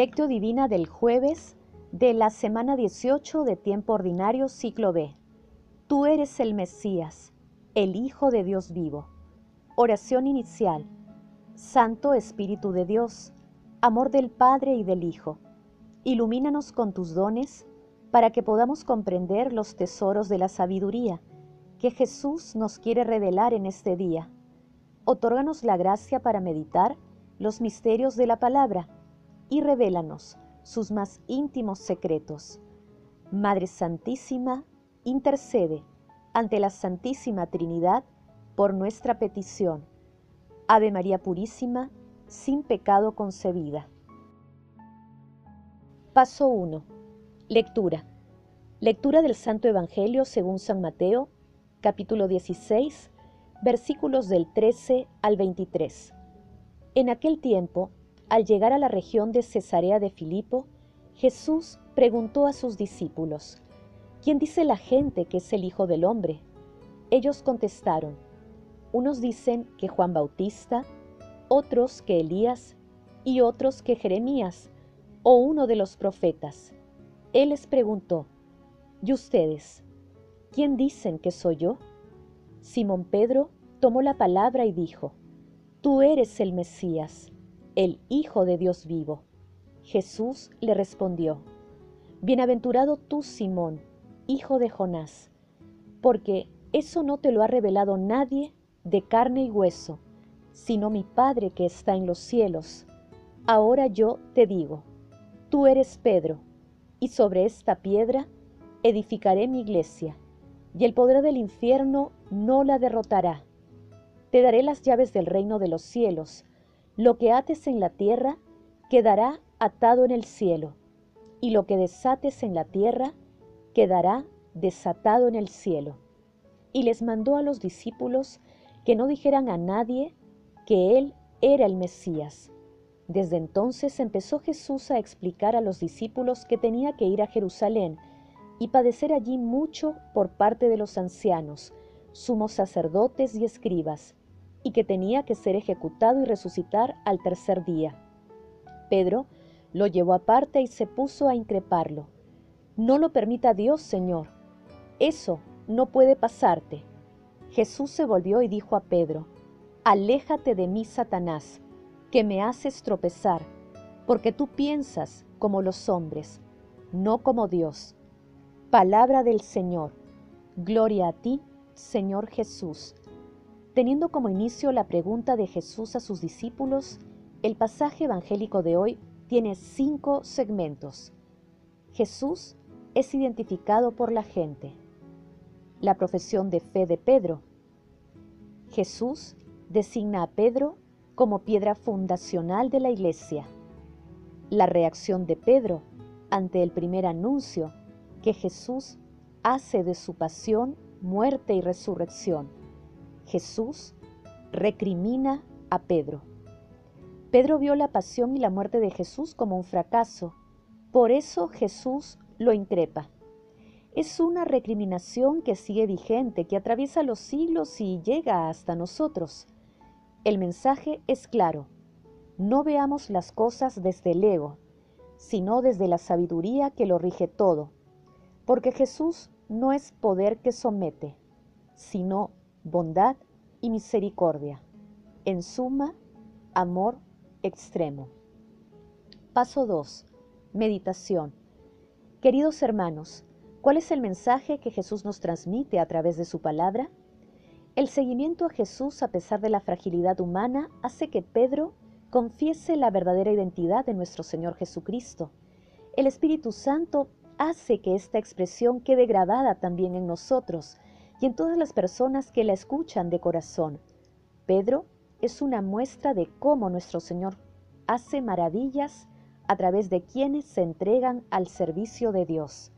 Lectio Divina del jueves de la semana 18 de tiempo ordinario ciclo B. Tú eres el Mesías, el Hijo de Dios vivo. Oración inicial. Santo Espíritu de Dios, amor del Padre y del Hijo, ilumínanos con tus dones para que podamos comprender los tesoros de la sabiduría que Jesús nos quiere revelar en este día. Otórganos la gracia para meditar los misterios de la palabra y revélanos sus más íntimos secretos. Madre Santísima, intercede ante la Santísima Trinidad por nuestra petición. Ave María Purísima, sin pecado concebida. Paso 1. Lectura. Lectura del Santo Evangelio según San Mateo, capítulo 16, versículos del 13 al 23. En aquel tiempo, al llegar a la región de Cesarea de Filipo, Jesús preguntó a sus discípulos, ¿quién dice la gente que es el Hijo del Hombre? Ellos contestaron, unos dicen que Juan Bautista, otros que Elías y otros que Jeremías o uno de los profetas. Él les preguntó, ¿y ustedes? ¿quién dicen que soy yo? Simón Pedro tomó la palabra y dijo, Tú eres el Mesías, el Hijo de Dios vivo. Jesús le respondió, Bienaventurado tú, Simón, hijo de Jonás, porque eso no te lo ha revelado nadie de carne y hueso, sino mi Padre que está en los cielos. Ahora yo te digo, tú eres Pedro, y sobre esta piedra edificaré mi iglesia y el poder del infierno no la derrotará. Te daré las llaves del reino de los cielos. Lo que ates en la tierra quedará atado en el cielo, y lo que desates en la tierra quedará desatado en el cielo. Y les mandó a los discípulos que no dijeran a nadie que él era el Mesías. Desde entonces empezó Jesús a explicar a los discípulos que tenía que ir a Jerusalén y padecer allí mucho por parte de los ancianos, sumos sacerdotes y escribas, y que tenía que ser ejecutado y resucitar al tercer día. Pedro lo llevó aparte y se puso a increparlo. No lo permita Dios, Señor. Eso no puede pasarte. Jesús se volvió y dijo a Pedro, Aléjate de mí, Satanás, que me haces tropezar, porque tú piensas como los hombres, no como Dios. Palabra del Señor. Gloria a ti, Señor Jesús. Teniendo como inicio la pregunta de Jesús a sus discípulos, el pasaje evangélico de hoy tiene cinco segmentos. Jesús es identificado por la gente. La profesión de fe de Pedro. Jesús designa a Pedro como piedra fundacional de la iglesia. La reacción de Pedro ante el primer anuncio que Jesús hace de su pasión, muerte y resurrección. Jesús recrimina a Pedro. Pedro vio la pasión y la muerte de Jesús como un fracaso. Por eso Jesús lo increpa. Es una recriminación que sigue vigente, que atraviesa los siglos y llega hasta nosotros. El mensaje es claro. No veamos las cosas desde el ego, sino desde la sabiduría que lo rige todo porque Jesús no es poder que somete, sino bondad y misericordia. En suma, amor extremo. Paso 2. Meditación. Queridos hermanos, ¿cuál es el mensaje que Jesús nos transmite a través de su palabra? El seguimiento a Jesús a pesar de la fragilidad humana hace que Pedro confiese la verdadera identidad de nuestro Señor Jesucristo. El Espíritu Santo hace que esta expresión quede grabada también en nosotros y en todas las personas que la escuchan de corazón. Pedro es una muestra de cómo nuestro Señor hace maravillas a través de quienes se entregan al servicio de Dios.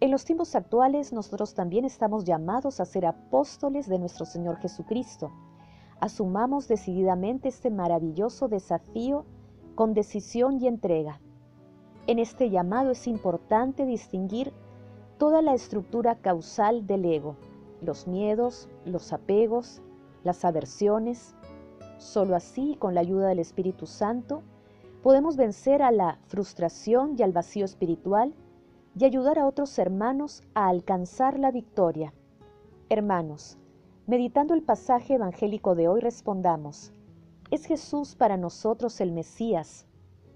En los tiempos actuales nosotros también estamos llamados a ser apóstoles de nuestro Señor Jesucristo. Asumamos decididamente este maravilloso desafío con decisión y entrega. En este llamado es importante distinguir toda la estructura causal del ego, los miedos, los apegos, las aversiones. Solo así, con la ayuda del Espíritu Santo, podemos vencer a la frustración y al vacío espiritual y ayudar a otros hermanos a alcanzar la victoria. Hermanos, meditando el pasaje evangélico de hoy respondamos, ¿es Jesús para nosotros el Mesías,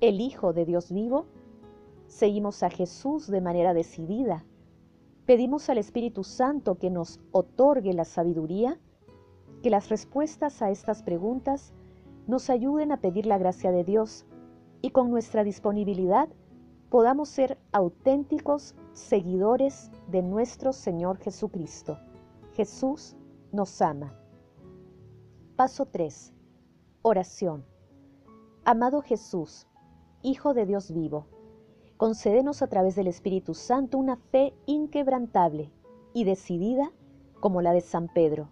el Hijo de Dios vivo? Seguimos a Jesús de manera decidida. Pedimos al Espíritu Santo que nos otorgue la sabiduría, que las respuestas a estas preguntas nos ayuden a pedir la gracia de Dios y con nuestra disponibilidad podamos ser auténticos seguidores de nuestro Señor Jesucristo. Jesús nos ama. Paso 3. Oración. Amado Jesús, Hijo de Dios vivo, concédenos a través del Espíritu Santo una fe inquebrantable y decidida como la de San Pedro,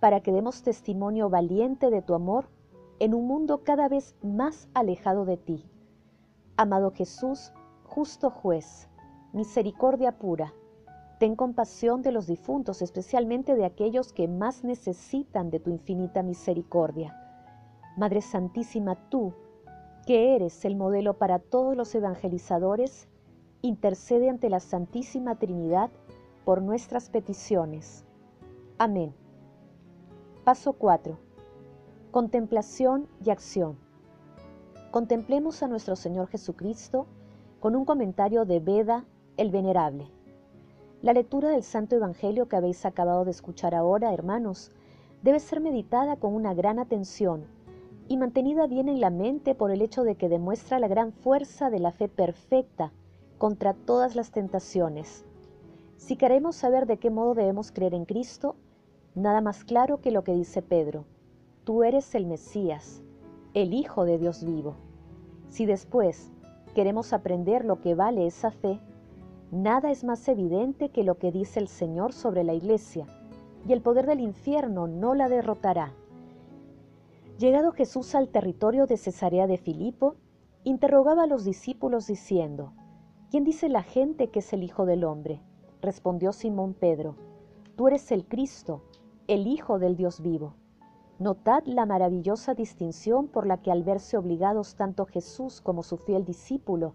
para que demos testimonio valiente de tu amor en un mundo cada vez más alejado de ti. Amado Jesús, justo juez, misericordia pura, ten compasión de los difuntos, especialmente de aquellos que más necesitan de tu infinita misericordia. Madre Santísima, tú, que eres el modelo para todos los evangelizadores, intercede ante la Santísima Trinidad por nuestras peticiones. Amén. Paso 4. Contemplación y acción. Contemplemos a nuestro Señor Jesucristo con un comentario de Beda el Venerable. La lectura del Santo Evangelio que habéis acabado de escuchar ahora, hermanos, debe ser meditada con una gran atención y mantenida bien en la mente por el hecho de que demuestra la gran fuerza de la fe perfecta contra todas las tentaciones. Si queremos saber de qué modo debemos creer en Cristo, nada más claro que lo que dice Pedro, tú eres el Mesías, el Hijo de Dios vivo. Si después queremos aprender lo que vale esa fe, nada es más evidente que lo que dice el Señor sobre la iglesia, y el poder del infierno no la derrotará. Llegado Jesús al territorio de Cesarea de Filipo, interrogaba a los discípulos diciendo, ¿quién dice la gente que es el Hijo del Hombre? Respondió Simón Pedro, tú eres el Cristo, el Hijo del Dios vivo. Notad la maravillosa distinción por la que al verse obligados tanto Jesús como su fiel discípulo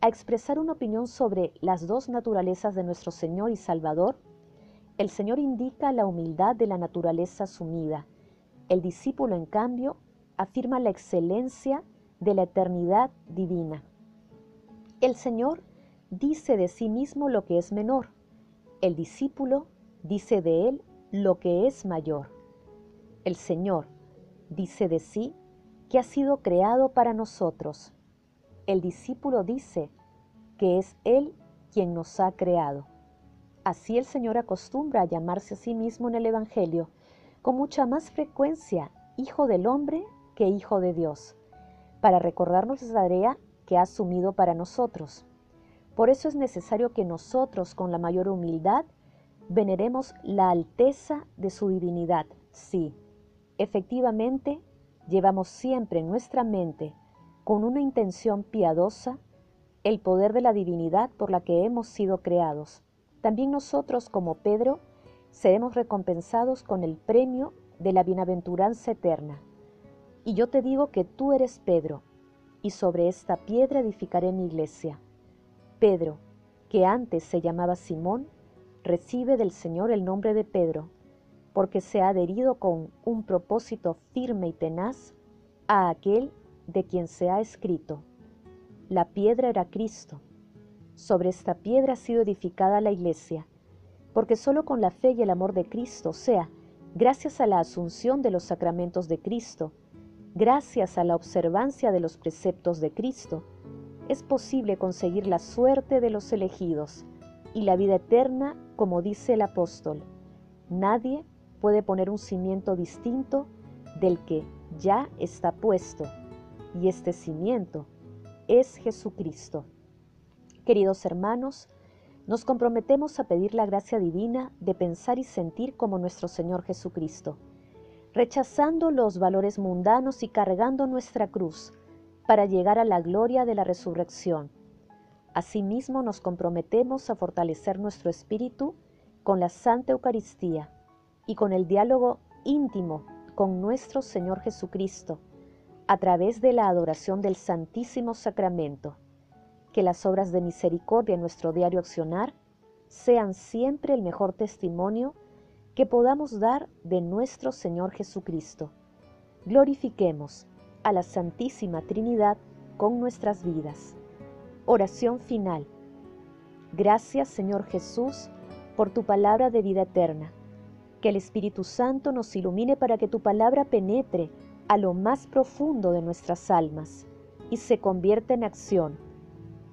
a expresar una opinión sobre las dos naturalezas de nuestro Señor y Salvador, el Señor indica la humildad de la naturaleza sumida. El discípulo, en cambio, afirma la excelencia de la eternidad divina. El Señor dice de sí mismo lo que es menor. El discípulo dice de él lo que es mayor. El Señor dice de sí que ha sido creado para nosotros. El discípulo dice que es Él quien nos ha creado. Así el Señor acostumbra a llamarse a sí mismo en el Evangelio con mucha más frecuencia Hijo del Hombre que Hijo de Dios, para recordarnos la tarea que ha asumido para nosotros. Por eso es necesario que nosotros, con la mayor humildad, veneremos la alteza de su divinidad, sí, Efectivamente, llevamos siempre en nuestra mente, con una intención piadosa, el poder de la divinidad por la que hemos sido creados. También nosotros, como Pedro, seremos recompensados con el premio de la bienaventuranza eterna. Y yo te digo que tú eres Pedro, y sobre esta piedra edificaré mi iglesia. Pedro, que antes se llamaba Simón, recibe del Señor el nombre de Pedro, porque se ha adherido con un propósito firme y tenaz a aquel de quien se ha escrito. La piedra era Cristo. Sobre esta piedra ha sido edificada la iglesia, porque solo con la fe y el amor de Cristo, o sea, gracias a la asunción de los sacramentos de Cristo, gracias a la observancia de los preceptos de Cristo, es posible conseguir la suerte de los elegidos y la vida eterna, como dice el apóstol. Nadie puede poner un cimiento distinto del que ya está puesto, y este cimiento es Jesucristo. Queridos hermanos, nos comprometemos a pedir la gracia divina de pensar y sentir como nuestro Señor Jesucristo, rechazando los valores mundanos y cargando nuestra cruz para llegar a la gloria de la resurrección. Asimismo nos comprometemos a fortalecer nuestro espíritu con la Santa Eucaristía, y con el diálogo íntimo con nuestro Señor Jesucristo, a través de la adoración del Santísimo Sacramento. Que las obras de misericordia en nuestro diario accionar sean siempre el mejor testimonio que podamos dar de nuestro Señor Jesucristo. Glorifiquemos a la Santísima Trinidad con nuestras vidas. Oración final. Gracias Señor Jesús por tu palabra de vida eterna. Que el Espíritu Santo nos ilumine para que tu palabra penetre a lo más profundo de nuestras almas y se convierta en acción.